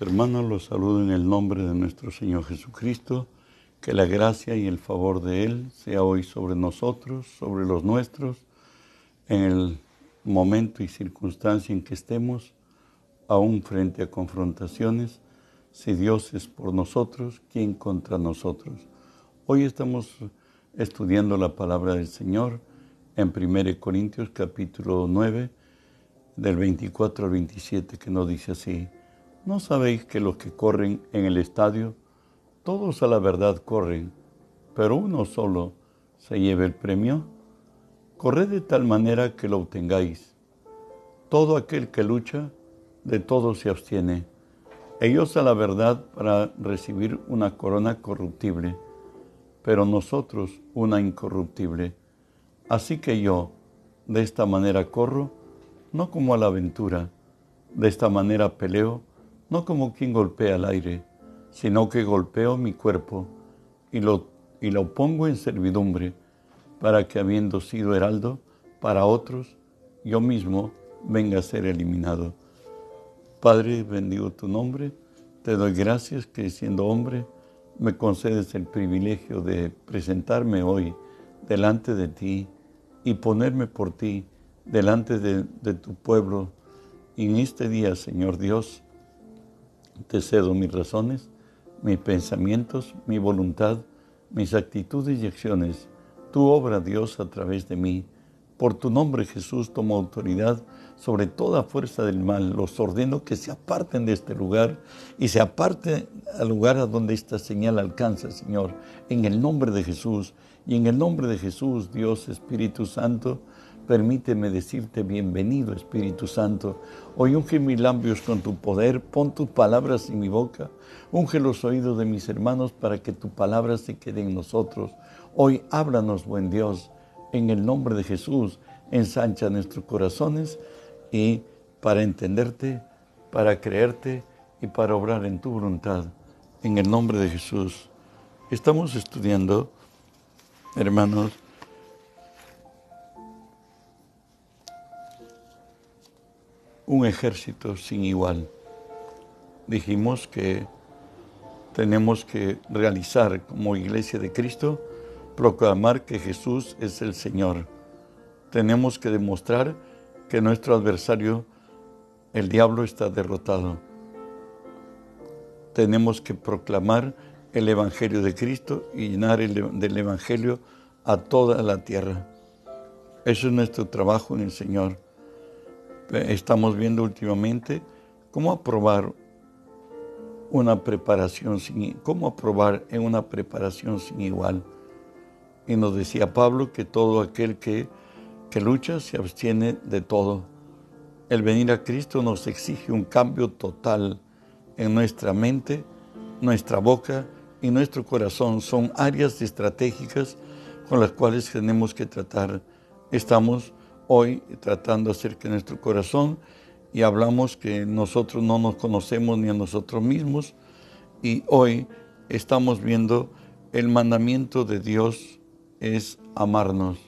Hermanos, los saludo en el nombre de nuestro Señor Jesucristo. Que la gracia y el favor de Él sea hoy sobre nosotros, sobre los nuestros, en el momento y circunstancia en que estemos, aún frente a confrontaciones. Si Dios es por nosotros, ¿quién contra nosotros? Hoy estamos estudiando la palabra del Señor en 1 Corintios capítulo 9, del 24 al 27, que nos dice así. ¿No sabéis que los que corren en el estadio, todos a la verdad corren, pero uno solo se lleva el premio? Corred de tal manera que lo obtengáis. Todo aquel que lucha, de todo se abstiene. Ellos a la verdad para recibir una corona corruptible, pero nosotros una incorruptible. Así que yo, de esta manera corro, no como a la aventura, de esta manera peleo, no como quien golpea el aire, sino que golpeo mi cuerpo y lo, y lo pongo en servidumbre, para que habiendo sido heraldo para otros, yo mismo venga a ser eliminado. Padre, bendigo tu nombre, te doy gracias que siendo hombre me concedes el privilegio de presentarme hoy delante de ti y ponerme por ti delante de, de tu pueblo. Y en este día, Señor Dios, te cedo mis razones, mis pensamientos, mi voluntad, mis actitudes y acciones. Tu obra, Dios, a través de mí. Por tu nombre, Jesús, tomo autoridad sobre toda fuerza del mal. Los ordeno que se aparten de este lugar y se aparten al lugar a donde esta señal alcanza, Señor. En el nombre de Jesús y en el nombre de Jesús, Dios Espíritu Santo, Permíteme decirte bienvenido Espíritu Santo. Hoy unge mis labios con tu poder, pon tus palabras en mi boca, unge los oídos de mis hermanos para que tu palabra se quede en nosotros. Hoy háblanos, buen Dios, en el nombre de Jesús, ensancha nuestros corazones y para entenderte, para creerte y para obrar en tu voluntad. En el nombre de Jesús. Estamos estudiando, hermanos, un ejército sin igual. Dijimos que tenemos que realizar como iglesia de Cristo, proclamar que Jesús es el Señor. Tenemos que demostrar que nuestro adversario, el diablo, está derrotado. Tenemos que proclamar el Evangelio de Cristo y llenar del Evangelio a toda la tierra. Eso es nuestro trabajo en el Señor estamos viendo últimamente cómo aprobar una preparación sin cómo aprobar en una preparación sin igual. Y nos decía Pablo que todo aquel que, que lucha se abstiene de todo. El venir a Cristo nos exige un cambio total en nuestra mente, nuestra boca y nuestro corazón. Son áreas estratégicas con las cuales tenemos que tratar. Estamos hoy tratando acerca de nuestro corazón y hablamos que nosotros no nos conocemos ni a nosotros mismos y hoy estamos viendo el mandamiento de Dios es amarnos.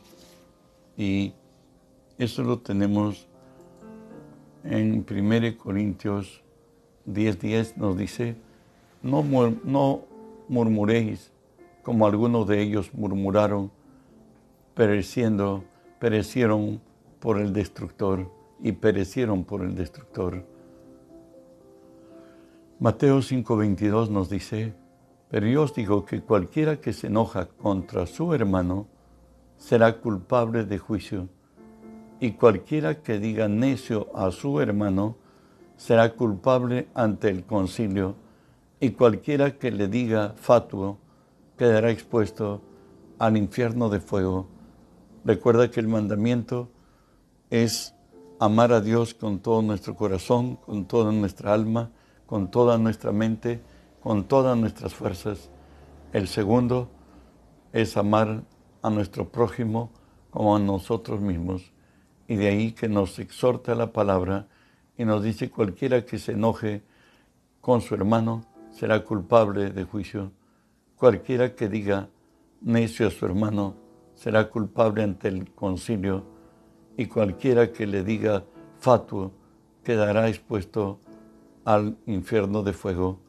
Y eso lo tenemos en 1 Corintios 10:10 10 nos dice, no, no murmuréis como algunos de ellos murmuraron, pereciendo, perecieron por el destructor y perecieron por el destructor. Mateo 5:22 nos dice, pero yo os digo que cualquiera que se enoja contra su hermano será culpable de juicio, y cualquiera que diga necio a su hermano será culpable ante el concilio, y cualquiera que le diga fatuo quedará expuesto al infierno de fuego. Recuerda que el mandamiento es amar a Dios con todo nuestro corazón, con toda nuestra alma, con toda nuestra mente, con todas nuestras fuerzas. El segundo es amar a nuestro prójimo como a nosotros mismos. Y de ahí que nos exhorta la palabra y nos dice cualquiera que se enoje con su hermano será culpable de juicio. Cualquiera que diga necio a su hermano será culpable ante el concilio y cualquiera que le diga fatuo quedará expuesto al infierno de fuego.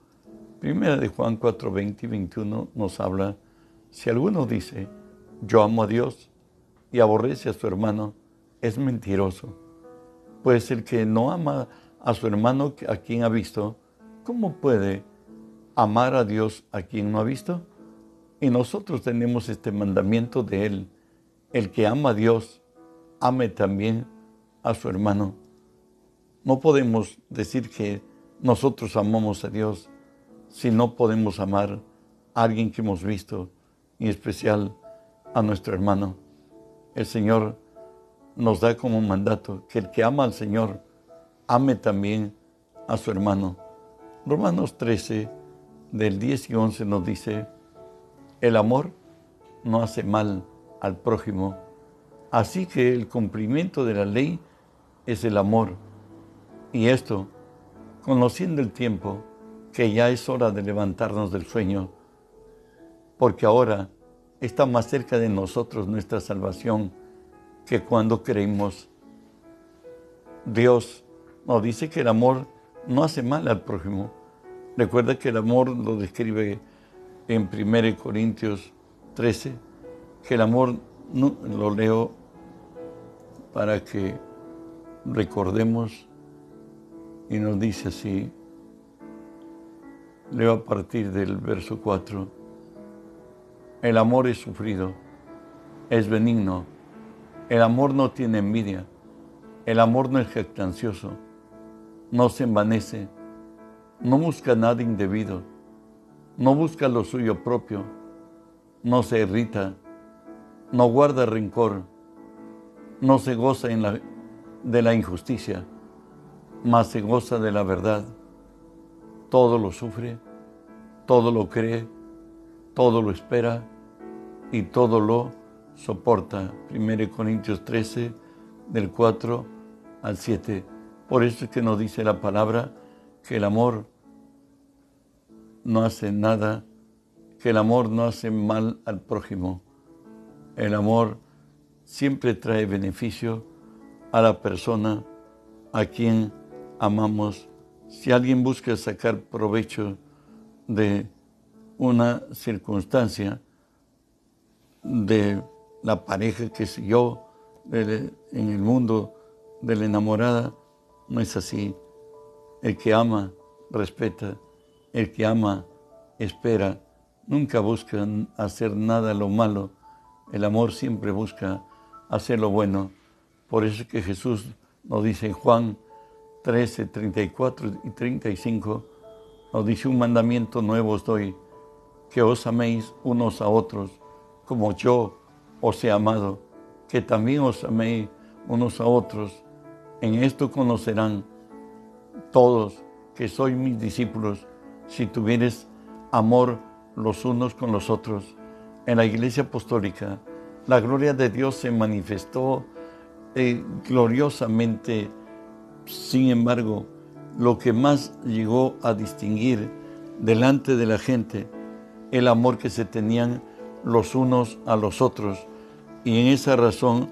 Primera de Juan 4, 20 y 21 nos habla, si alguno dice, yo amo a Dios y aborrece a su hermano, es mentiroso. Pues el que no ama a su hermano a quien ha visto, ¿cómo puede amar a Dios a quien no ha visto? Y nosotros tenemos este mandamiento de Él. El que ama a Dios, ame también a su hermano. No podemos decir que nosotros amamos a Dios si no podemos amar a alguien que hemos visto, y en especial a nuestro hermano. El Señor nos da como mandato que el que ama al Señor ame también a su hermano. Romanos 13, del 10 y 11 nos dice, el amor no hace mal al prójimo, así que el cumplimiento de la ley es el amor. Y esto, conociendo el tiempo, que ya es hora de levantarnos del sueño, porque ahora está más cerca de nosotros nuestra salvación que cuando creímos. Dios nos dice que el amor no hace mal al prójimo. Recuerda que el amor lo describe en 1 Corintios 13, que el amor, no, lo leo para que recordemos y nos dice así, leo a partir del verso 4, el amor es sufrido, es benigno, el amor no tiene envidia, el amor no es jactancioso, no se envanece, no busca nada indebido, no busca lo suyo propio, no se irrita, no guarda rencor, no se goza de la injusticia, mas se goza de la verdad. Todo lo sufre, todo lo cree, todo lo espera y todo lo soporta. 1 Corintios 13, del 4 al 7. Por eso es que nos dice la palabra que el amor no hace nada, que el amor no hace mal al prójimo. El amor siempre trae beneficio a la persona a quien amamos. Si alguien busca sacar provecho de una circunstancia, de la pareja que siguió en el mundo de la enamorada, no es así. El que ama, respeta. El que ama, espera. Nunca busca hacer nada lo malo. El amor siempre busca hacer lo bueno. Por eso es que Jesús nos dice en Juan 13, 34 y 35, nos dice un mandamiento nuevo os doy, que os améis unos a otros como yo os he amado, que también os améis unos a otros. En esto conocerán todos que sois mis discípulos, si tuvieres amor los unos con los otros. En la iglesia apostólica, la gloria de Dios se manifestó eh, gloriosamente. Sin embargo, lo que más llegó a distinguir delante de la gente, el amor que se tenían los unos a los otros. Y en esa razón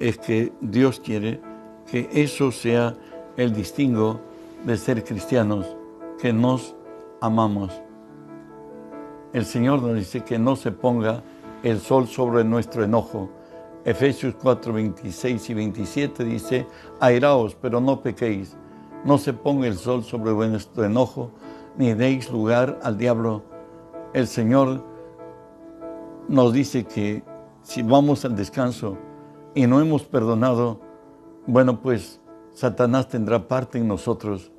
es que Dios quiere que eso sea el distingo de ser cristianos, que nos amamos. El Señor nos dice que no se ponga el sol sobre nuestro enojo. Efesios 4, 26 y 27 dice, airaos, pero no pequéis. No se ponga el sol sobre vuestro enojo, ni deis lugar al diablo. El Señor nos dice que si vamos al descanso y no hemos perdonado, bueno, pues Satanás tendrá parte en nosotros.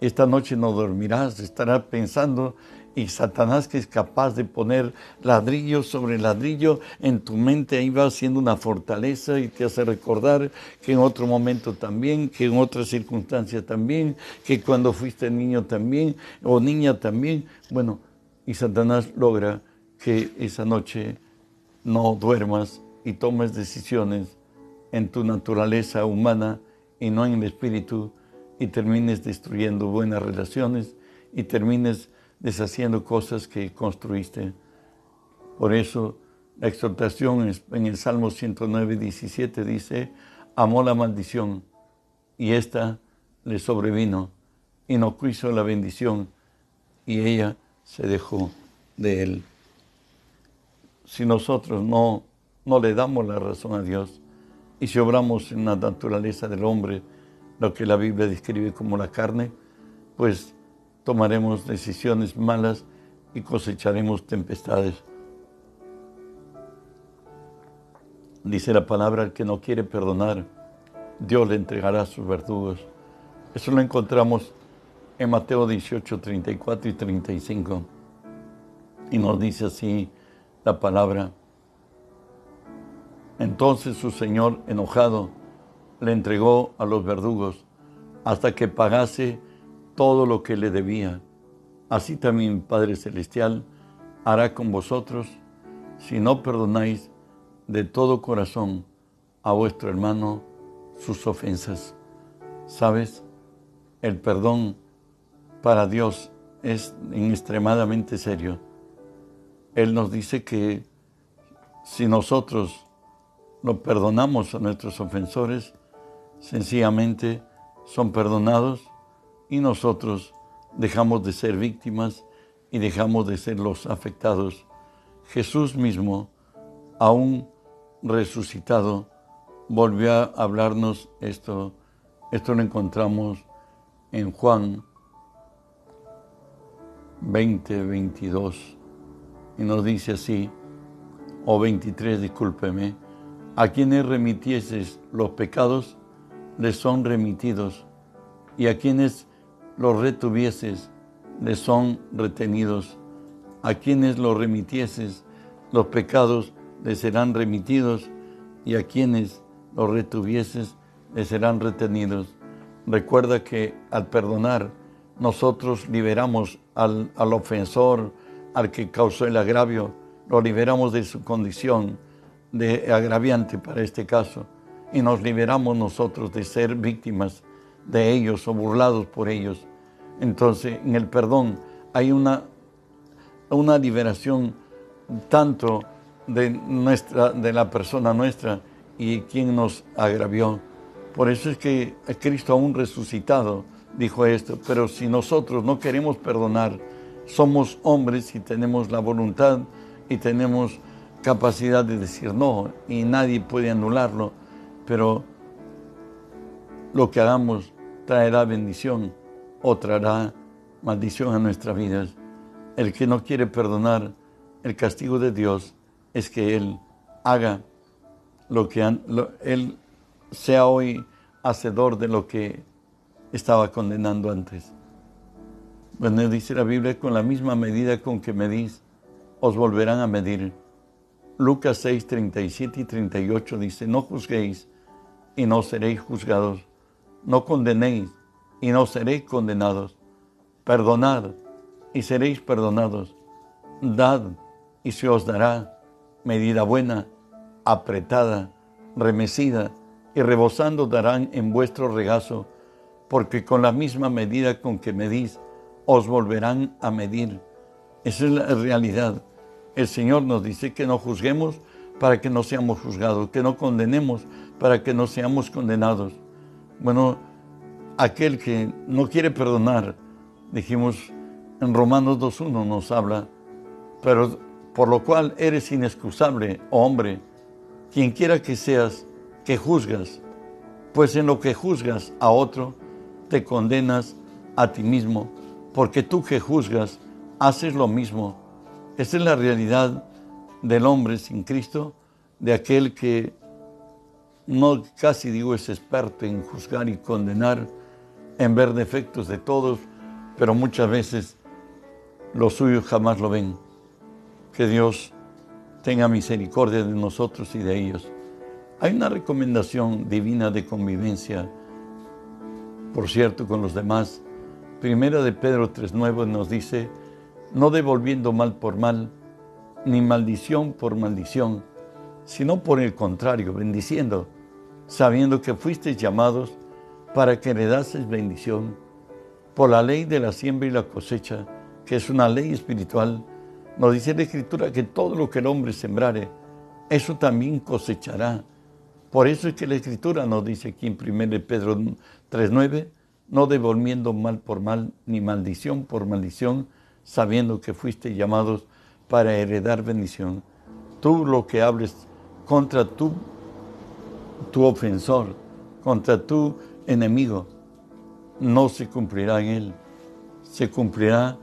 Esta noche no dormirás, estará pensando y Satanás que es capaz de poner ladrillo sobre ladrillo en tu mente, ahí va haciendo una fortaleza y te hace recordar que en otro momento también, que en otra circunstancia también, que cuando fuiste niño también o niña también. Bueno, y Satanás logra que esa noche no duermas y tomes decisiones en tu naturaleza humana y no en el espíritu y termines destruyendo buenas relaciones y termines deshaciendo cosas que construiste. Por eso la exhortación en el Salmo 109, 17 dice, amó la maldición y esta le sobrevino. y no quiso la bendición y ella se dejó de él. Si nosotros no, no le damos la razón a Dios y si obramos en la naturaleza del hombre, lo que la Biblia describe como la carne, pues tomaremos decisiones malas y cosecharemos tempestades. Dice la palabra, el que no quiere perdonar, Dios le entregará a sus verdugos. Eso lo encontramos en Mateo 18, 34 y 35. Y nos dice así la palabra. Entonces su Señor, enojado, le entregó a los verdugos hasta que pagase todo lo que le debía. Así también Padre Celestial hará con vosotros si no perdonáis de todo corazón a vuestro hermano sus ofensas. ¿Sabes? El perdón para Dios es extremadamente serio. Él nos dice que si nosotros lo perdonamos a nuestros ofensores, sencillamente son perdonados y nosotros dejamos de ser víctimas y dejamos de ser los afectados. Jesús mismo, aún resucitado, volvió a hablarnos esto. Esto lo encontramos en Juan 20, 22. Y nos dice así, o 23, discúlpeme, a quienes remitieses los pecados, les son remitidos, y a quienes los retuvieses, les son retenidos. A quienes los remitieses, los pecados les serán remitidos, y a quienes los retuvieses, les serán retenidos. Recuerda que al perdonar, nosotros liberamos al, al ofensor, al que causó el agravio, lo liberamos de su condición de agraviante para este caso y nos liberamos nosotros de ser víctimas de ellos o burlados por ellos. Entonces, en el perdón hay una, una liberación tanto de, nuestra, de la persona nuestra y quien nos agravió. Por eso es que Cristo aún resucitado dijo esto, pero si nosotros no queremos perdonar, somos hombres y tenemos la voluntad y tenemos capacidad de decir no y nadie puede anularlo, pero lo que hagamos traerá bendición o traerá maldición a nuestras vidas. El que no quiere perdonar, el castigo de Dios es que Él haga lo que Él sea hoy hacedor de lo que estaba condenando antes. Bueno, dice la Biblia, con la misma medida con que medís, os volverán a medir. Lucas 6, 37 y 38 dice, no juzguéis y no seréis juzgados, no condenéis y no seréis condenados, perdonad y seréis perdonados, dad y se os dará medida buena, apretada, remecida y rebosando darán en vuestro regazo, porque con la misma medida con que medís, os volverán a medir. Esa es la realidad. El Señor nos dice que no juzguemos para que no seamos juzgados, que no condenemos para que no seamos condenados. Bueno, aquel que no quiere perdonar, dijimos en Romanos 2.1 nos habla, pero por lo cual eres inexcusable, hombre, quien quiera que seas, que juzgas, pues en lo que juzgas a otro, te condenas a ti mismo, porque tú que juzgas, haces lo mismo. Esta es la realidad del hombre sin Cristo, de aquel que no casi digo es experto en juzgar y condenar, en ver defectos de todos, pero muchas veces los suyos jamás lo ven. Que Dios tenga misericordia de nosotros y de ellos. Hay una recomendación divina de convivencia, por cierto, con los demás. Primera de Pedro 3.9 nos dice, no devolviendo mal por mal, ni maldición por maldición, sino por el contrario, bendiciendo, sabiendo que fuisteis llamados para que heredases bendición. Por la ley de la siembra y la cosecha, que es una ley espiritual, nos dice la Escritura que todo lo que el hombre sembrare, eso también cosechará. Por eso es que la Escritura nos dice aquí en 1 Pedro 3.9, no devolviendo mal por mal, ni maldición por maldición, sabiendo que fuiste llamados para heredar bendición. Tú lo que hables contra tu, tu ofensor, contra tu enemigo, no se cumplirá en él, se cumplirá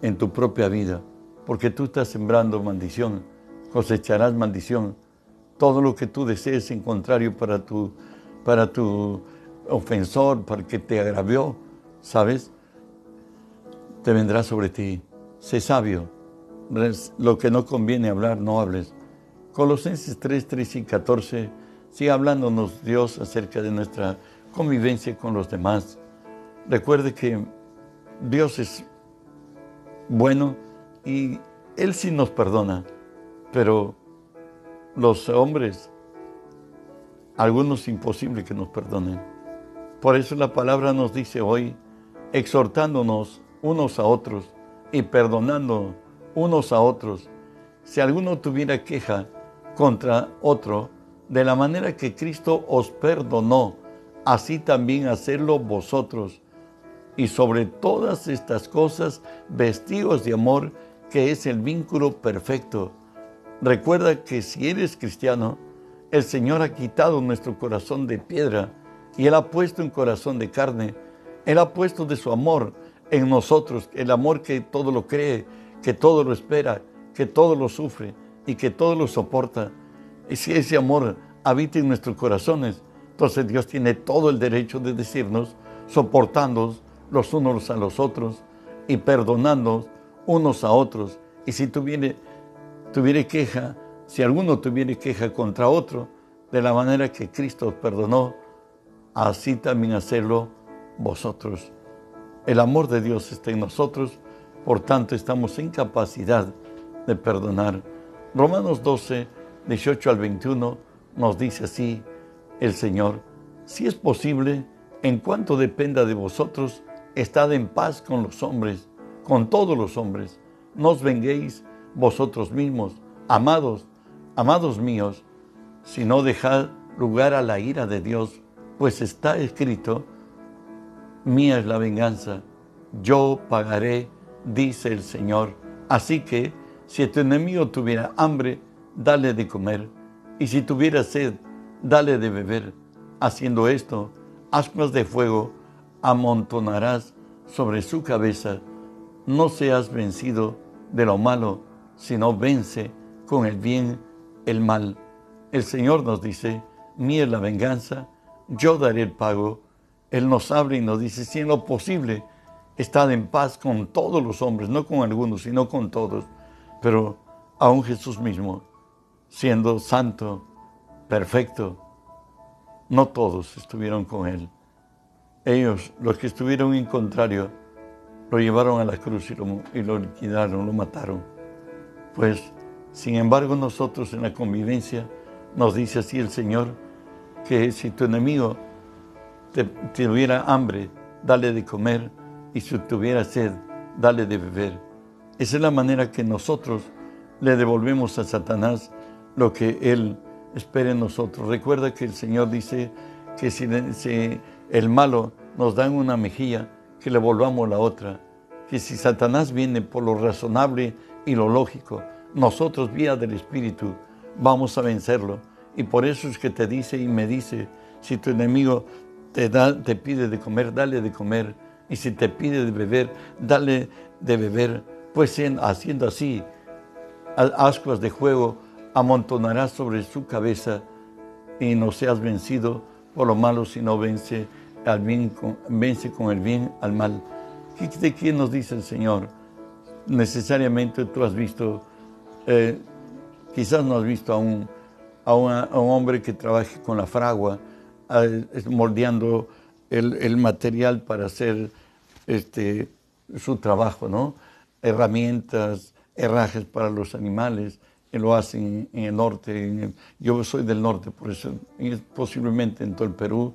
en tu propia vida, porque tú estás sembrando maldición, cosecharás maldición. Todo lo que tú desees en contrario para tu, para tu ofensor, para que te agravió, ¿sabes? Te vendrá sobre ti. Sé sabio. Lo que no conviene hablar, no hables. Colosenses 3, 3 y 14 sigue hablándonos Dios acerca de nuestra convivencia con los demás. Recuerde que Dios es bueno y Él sí nos perdona, pero los hombres, algunos imposible que nos perdonen. Por eso la palabra nos dice hoy, exhortándonos unos a otros y perdonando unos a otros. Si alguno tuviera queja contra otro, de la manera que Cristo os perdonó, así también hacerlo vosotros. Y sobre todas estas cosas, vestidos de amor, que es el vínculo perfecto. Recuerda que si eres cristiano, el Señor ha quitado nuestro corazón de piedra y Él ha puesto un corazón de carne. Él ha puesto de su amor en nosotros, el amor que todo lo cree, que todo lo espera, que todo lo sufre y que todo lo soporta. Y si ese amor habita en nuestros corazones, entonces Dios tiene todo el derecho de decirnos, soportando los unos a los otros y perdonando unos a otros. Y si tuviera, tuviera queja, si alguno tuviera queja contra otro, de la manera que Cristo perdonó, así también hacerlo vosotros. El amor de Dios está en nosotros, por tanto estamos en capacidad de perdonar. Romanos 12, 18 al 21 nos dice así el Señor, si es posible, en cuanto dependa de vosotros, estad en paz con los hombres, con todos los hombres. No os venguéis vosotros mismos, amados, amados míos, sino dejad lugar a la ira de Dios, pues está escrito, mía es la venganza, yo pagaré, dice el Señor. Así que, si tu enemigo tuviera hambre, dale de comer, y si tuviera sed, dale de beber. Haciendo esto, ascuas de fuego amontonarás sobre su cabeza. No seas vencido de lo malo, sino vence con el bien el mal. El Señor nos dice, mía la venganza, yo daré el pago. Él nos abre y nos dice, si en lo posible, estad en paz con todos los hombres, no con algunos, sino con todos. Pero aún Jesús mismo, siendo santo, perfecto, no todos estuvieron con él. Ellos, los que estuvieron en contrario, lo llevaron a la cruz y lo, y lo liquidaron, lo mataron. Pues, sin embargo, nosotros en la convivencia nos dice así el Señor, que si tu enemigo te, tuviera hambre, dale de comer, y si tuviera sed, dale de beber. Esa es la manera que nosotros le devolvemos a Satanás lo que él espera en nosotros. Recuerda que el Señor dice que si, el malo nos da una mejilla, que le volvamos la otra. Que si Satanás viene por lo razonable y lo lógico, nosotros vía del Espíritu vamos a vencerlo. Y por eso es que te dice y me dice, si tu enemigo te, da, te pide de comer, dale de comer y si te pide de beber, dale de beber, pues haciendo así, ascuas de juego amontonarás sobre su cabeza y no seas vencido por lo malo, sino vence, al bien con, vence con el bien al mal. ¿De quién nos dice el Señor? Necesariamente tú has visto, eh, quizás no has visto a un, a, un hombre que trabaje con la fragua, moldeando el, el material para hacer este, su trabajo, ¿no? Herramientas, herrajes para los animales, y lo hacen en el norte. yo soy del norte, por eso posiblemente en todo el Perú,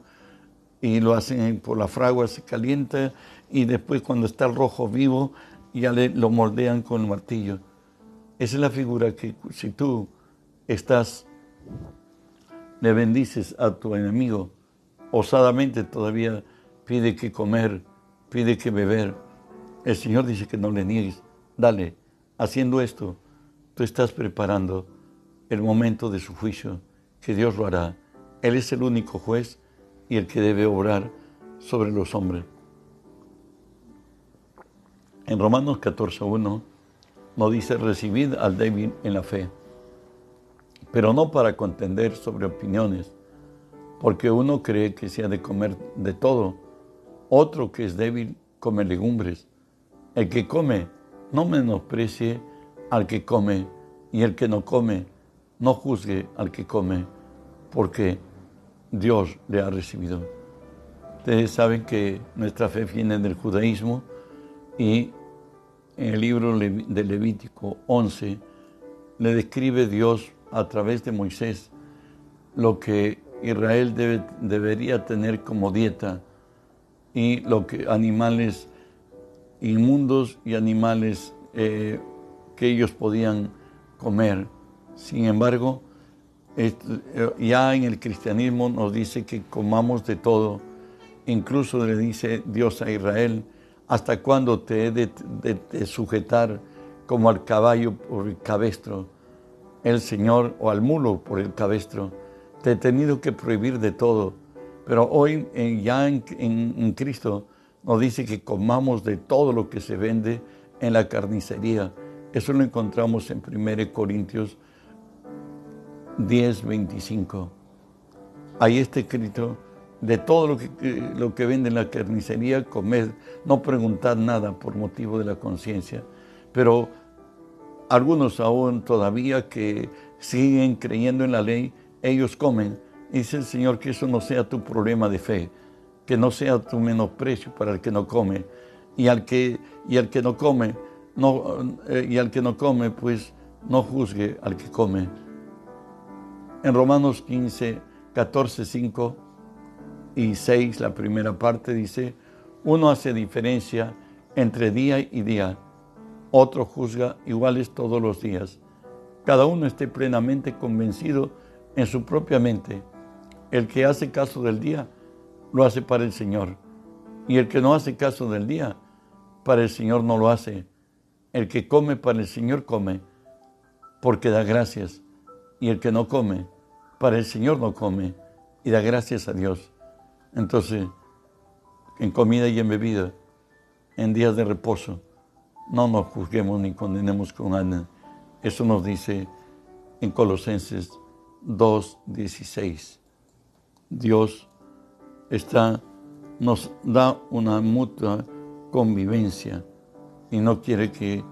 y lo hacen por la fragua, se calienta y después cuando está el rojo vivo ya le, lo moldean con el martillo. Esa es la figura que si tú estás, le bendices a tu enemigo, osadamente todavía pide que comer, pide que beber. El Señor dice que no le niegues. Dale, haciendo esto, tú estás preparando el momento de su juicio, que Dios lo hará. Él es el único juez y el que debe obrar sobre los hombres. En Romanos 14.1 nos dice, recibid al débil en la fe, pero no para contender sobre opiniones, porque uno cree que se ha de comer de todo, otro que es débil come legumbres. El que come, no menosprecie al que come, y el que no come, no juzgue al que come, porque Dios le ha recibido. Ustedes saben que nuestra fe viene del judaísmo y en el libro de Levítico 11 le describe Dios a través de Moisés lo que Israel debería tener como dieta y lo que animales inmundos y animales eh, que ellos podían comer. Sin embargo, eh, ya en el cristianismo nos dice que comamos de todo. Incluso le dice Dios a Israel, ¿hasta cuándo te he de, sujetar como al caballo por el cabestro? El Señor, o al mulo por el cabestro. Te he tenido que prohibir de todo. Pero hoy ya en Cristo nos dice que comamos de todo lo que se vende en la carnicería. Eso lo encontramos en 1 Corintios 10, 25. Ahí está escrito, de todo lo que, lo que vende en la carnicería, comed, no preguntad nada por motivo de la conciencia. Pero algunos aún todavía que siguen creyendo en la ley, ellos comen. Dice el Señor que eso no sea tu problema de fe, que no sea tu menosprecio para el que no come. Y al que, y al que no come, no, eh, y al que no come, pues no juzgue al que come en Romanos 15, 14, 5 y 6, la primera parte dice, uno hace diferencia entre día y día, otro juzga iguales todos los días. Cada uno esté plenamente convencido en su propia mente. El que hace caso del día, lo hace para el Señor. Y el que no hace caso del día, para el Señor no lo hace. El que come para el Señor come, porque da gracias. Y el que no come, para el Señor no come y da gracias a Dios. Entonces, en comida y en bebida, en días de reposo, no nos juzguemos ni condenemos con Ana. Eso nos dice en Colosenses 2.16. Dios está, nos da una mutua convivencia y no quiere que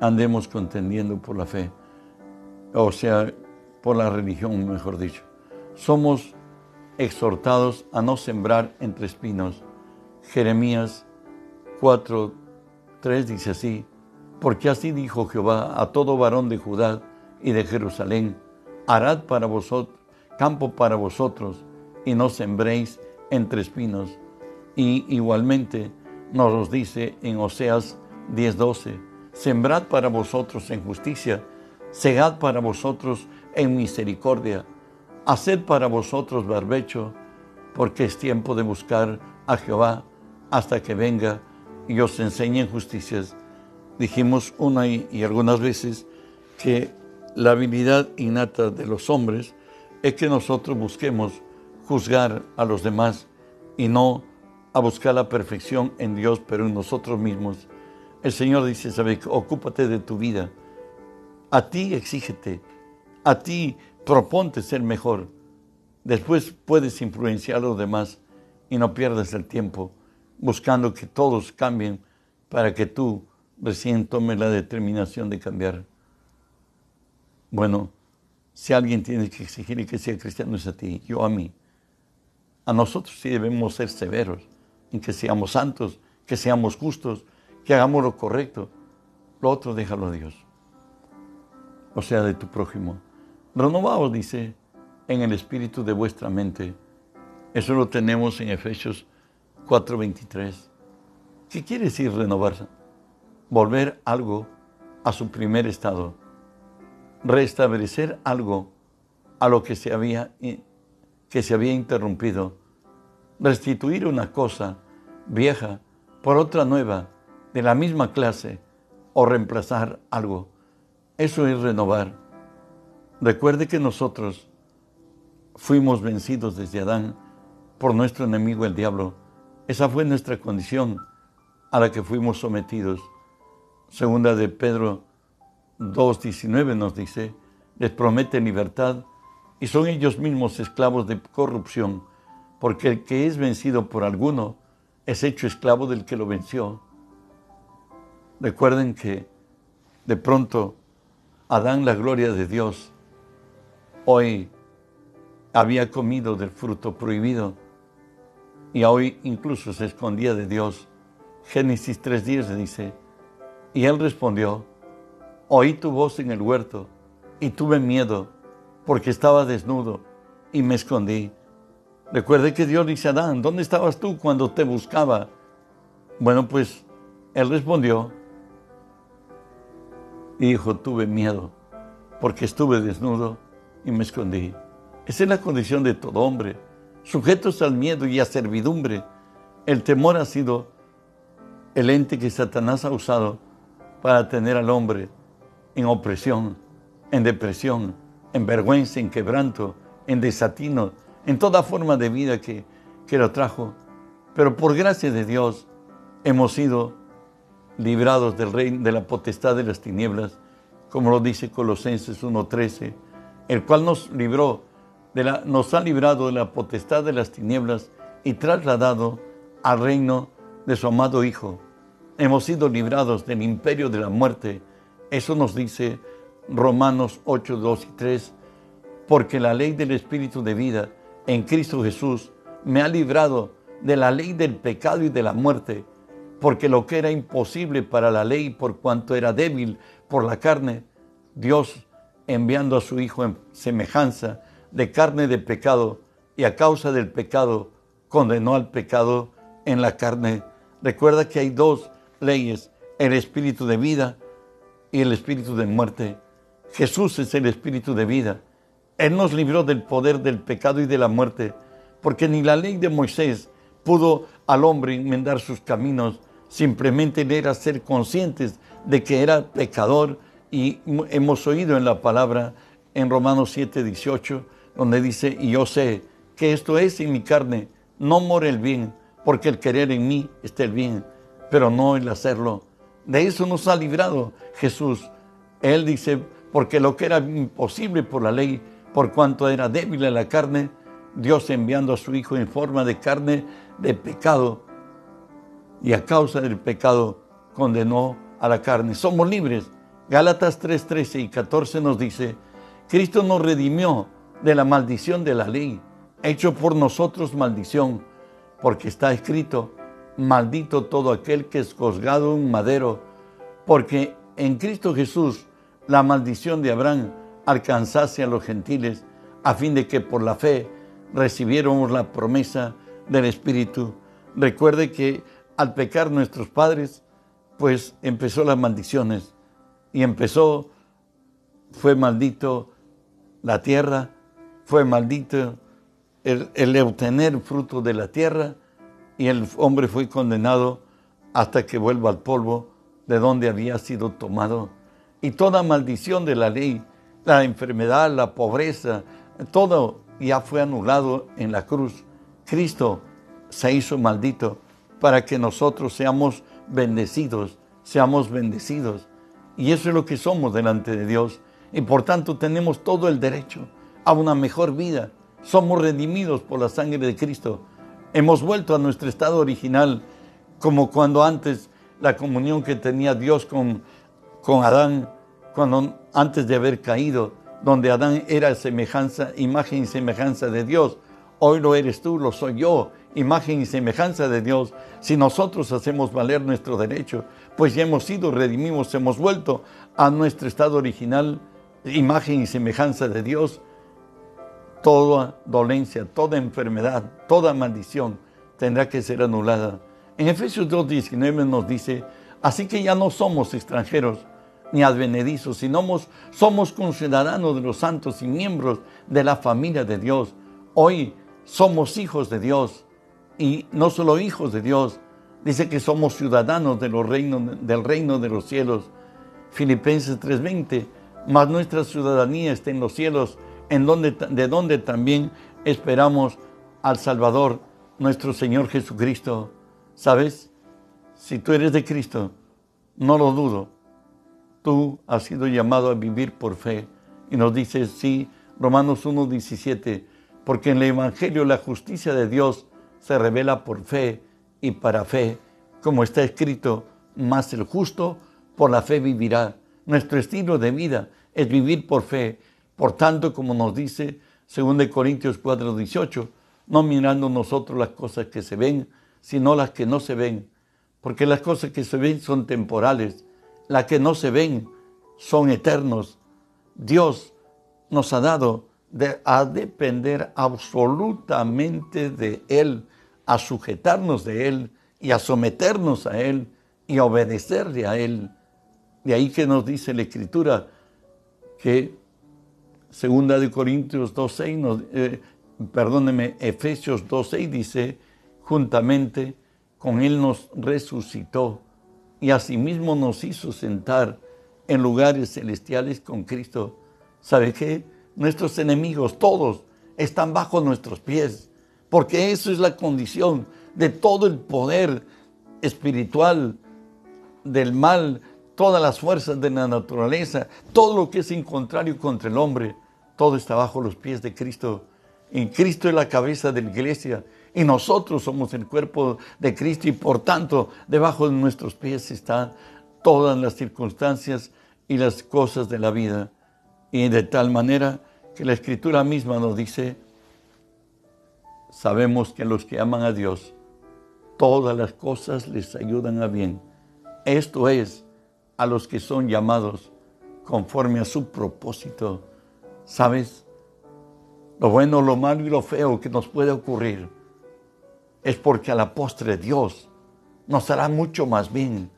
andemos contendiendo por la fe. O sea, por la religión, mejor dicho. Somos exhortados a no sembrar entre espinos. Jeremías 4, 3 dice así, porque así dijo Jehová a todo varón de Judá y de Jerusalén, harad para vosotros campo para vosotros y no sembréis entre espinos. Y igualmente nos los dice en Oseas 10:12, sembrad para vosotros en justicia, segad para vosotros en misericordia. Haced para vosotros barbecho, porque es tiempo de buscar a Jehová hasta que venga y os enseñe justicias. Dijimos una y algunas veces que la habilidad innata de los hombres es que nosotros busquemos juzgar a los demás y no a buscar la perfección en Dios, pero en nosotros mismos. El Señor dice. Ocúpate de tu vida. A ti exígete a ti proponte ser mejor. Después puedes influenciar a los demás y no pierdas el tiempo buscando que todos cambien para que tú recién tomes la determinación de cambiar. Bueno, si alguien tiene que exigir que sea cristiano es a ti, yo a mí. A nosotros sí debemos ser severos en que seamos santos, que seamos justos, que hagamos lo correcto. Lo otro déjalo a Dios. O sea, de tu prójimo. Renovaos, dice, en el espíritu de vuestra mente. Eso lo tenemos en Efesios 4:23. ¿Qué quiere decir renovarse? Volver algo a su primer estado. Restablecer algo a lo que se había, que se había interrumpido. Restituir una cosa vieja por otra nueva de la misma clase o reemplazar algo. Eso es renovar. Recuerde que nosotros fuimos vencidos desde Adán por nuestro enemigo el diablo. Esa fue nuestra condición a la que fuimos sometidos. Segunda de Pedro 2.19 nos dice, les promete libertad y son ellos mismos esclavos de corrupción, porque el que es vencido por alguno es hecho esclavo del que lo venció. Recuerden que de pronto Adán, la gloria de Dios, hoy había comido del fruto prohibido y hoy incluso se escondía de Dios. Génesis 3.10 dice, y él respondió, oí tu voz en el huerto y tuve miedo porque estaba desnudo y me escondí. Recuerde que Dios dice a Adán, ¿dónde estabas tú cuando te buscaba? Bueno, pues él respondió y dijo, tuve miedo porque estuve desnudo y me escondí. Esa es la condición de todo hombre, sujetos al miedo y a servidumbre. El temor ha sido el ente que Satanás ha usado para tener al hombre en opresión, en depresión, en vergüenza, en quebranto, en desatino, en toda forma de vida que, que lo trajo. Pero por gracia de Dios hemos sido librados del reino, de la potestad de las tinieblas, como lo dice Colosenses 1.13, el cual nos libró, nos ha librado de la potestad de las tinieblas y trasladado al reino de su amado Hijo. Hemos sido librados del imperio de la muerte. Eso nos dice Romanos 8, 2 y 3, porque la ley del Espíritu de vida en Cristo Jesús me ha librado de la ley del pecado y de la muerte, porque lo que era imposible para la ley por cuanto era débil por la carne, Dios enviando a su Hijo en semejanza de carne de pecado y a causa del pecado condenó al pecado en la carne. Recuerda que hay dos leyes, el espíritu de vida y el espíritu de muerte. Jesús es el espíritu de vida. Él nos libró del poder del pecado y de la muerte, porque ni la ley de Moisés pudo al hombre enmendar sus caminos, simplemente era ser conscientes de que era pecador y hemos oído en la palabra en Romanos 7, 18, donde dice, y yo sé que esto es en mi carne, no more el bien, porque el querer en mí está el bien, pero no el hacerlo. De eso nos ha librado Jesús. Él dice, porque lo que era imposible por la ley, por cuanto era débil la carne, Dios enviando a su Hijo en forma de carne de pecado, y a causa del pecado condenó a la carne. Somos libres. Gálatas 3, 13 y 14 nos dice, Cristo nos redimió de la maldición de la ley, hecho por nosotros maldición, porque está escrito, maldito todo aquel que es colgado en madero, porque en Cristo Jesús la maldición de Abraham alcanzase a los gentiles, a fin de que por la fe recibiéramos la promesa del Espíritu. Recuerde que al pecar nuestros padres, pues empezó las maldiciones y empezó, fue maldito la tierra, fue maldito el, el obtener fruto de la tierra y el hombre fue condenado hasta que vuelva al polvo de donde había sido tomado y toda maldición de la ley, la enfermedad, la pobreza, todo ya fue anulado en la cruz. Cristo se hizo maldito para que nosotros seamos bendecidos, seamos bendecidos. Y eso es lo que somos delante de Dios. Y por tanto tenemos todo el derecho a una mejor vida. Somos redimidos por la sangre de Cristo. Hemos vuelto a nuestro estado original, como cuando antes la comunión que tenía Dios con, con Adán cuando antes de haber caído, donde Adán era semejanza, imagen y semejanza de Dios. Hoy lo eres tú, lo soy yo, imagen y semejanza de Dios. Si nosotros hacemos valer nuestro derecho, pues ya hemos sido redimidos, hemos vuelto a nuestro estado original, imagen y semejanza de Dios. Toda dolencia, toda enfermedad, toda maldición tendrá que ser anulada. En Efesios 2.19 nos dice, así que ya no somos extranjeros, ni advenedizos, sino somos conciudadanos de los santos y miembros de la familia de Dios. Hoy somos hijos de Dios y no solo hijos de Dios, Dice que somos ciudadanos del reino de los cielos. Filipenses 3:20, mas nuestra ciudadanía está en los cielos, en donde, de donde también esperamos al Salvador, nuestro Señor Jesucristo. ¿Sabes? Si tú eres de Cristo, no lo dudo, tú has sido llamado a vivir por fe. Y nos dice, sí, Romanos 1:17, porque en el Evangelio la justicia de Dios se revela por fe y para fe, como está escrito, más el justo por la fe vivirá. Nuestro estilo de vida es vivir por fe. Por tanto, como nos dice 2 Corintios 4:18, no mirando nosotros las cosas que se ven, sino las que no se ven. Porque las cosas que se ven son temporales, las que no se ven son eternos. Dios nos ha dado a depender absolutamente de Él, a sujetarnos de Él y a someternos a Él y a obedecerle a Él. De ahí que nos dice la Escritura que Segunda de Corintios 2.6, eh, perdóneme, Efesios 2.6 dice, juntamente con Él nos resucitó y asimismo nos hizo sentar en lugares celestiales con Cristo. ¿Sabe qué? Nuestros enemigos, todos, están bajo nuestros pies, porque eso es la condición de todo el poder espiritual del mal, todas las fuerzas de la naturaleza, todo lo que es en contrario contra el hombre, todo está bajo los pies de Cristo. En Cristo es la cabeza de la iglesia y nosotros somos el cuerpo de Cristo y por tanto debajo de nuestros pies están todas las circunstancias y las cosas de la vida. Y de tal manera que la escritura misma nos dice, sabemos que los que aman a Dios, todas las cosas les ayudan a bien. Esto es, a los que son llamados conforme a su propósito. ¿Sabes? Lo bueno, lo malo y lo feo que nos puede ocurrir es porque a la postre Dios nos hará mucho más bien.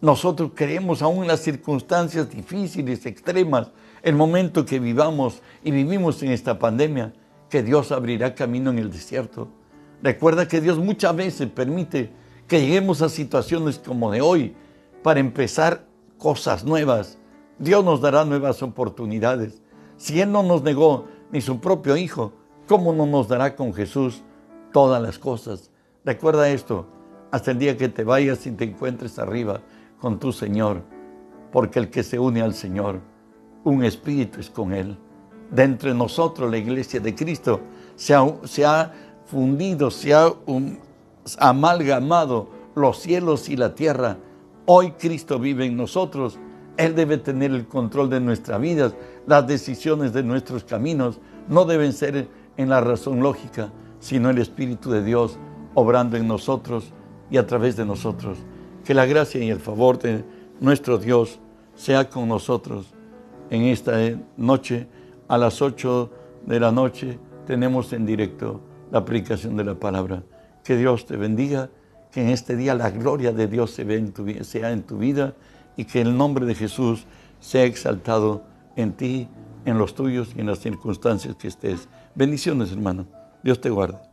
Nosotros creemos aún en las circunstancias difíciles, extremas, el momento que vivamos y vivimos en esta pandemia, que Dios abrirá camino en el desierto. Recuerda que Dios muchas veces permite que lleguemos a situaciones como de hoy para empezar cosas nuevas. Dios nos dará nuevas oportunidades. Si Él no nos negó ni su propio Hijo, ¿cómo no nos dará con Jesús todas las cosas? Recuerda esto, hasta el día que te vayas y te encuentres arriba con tu Señor, porque el que se une al Señor, un espíritu es con Él. De nosotros, la iglesia de Cristo, se ha, se ha fundido, se ha amalgamado los cielos y la tierra. Hoy Cristo vive en nosotros. Él debe tener el control de nuestras vidas. Las decisiones de nuestros caminos no deben ser en la razón lógica, sino el Espíritu de Dios obrando en nosotros y a través de nosotros. Que la gracia y el favor de nuestro Dios sea con nosotros en esta noche. A las 8 de la noche tenemos en directo la aplicación de la palabra. Que Dios te bendiga, que en este día la gloria de Dios se en sea en tu vida y que el nombre de Jesús sea exaltado en ti, en los tuyos y en las circunstancias que estés. Bendiciones, hermano. Dios te guarde.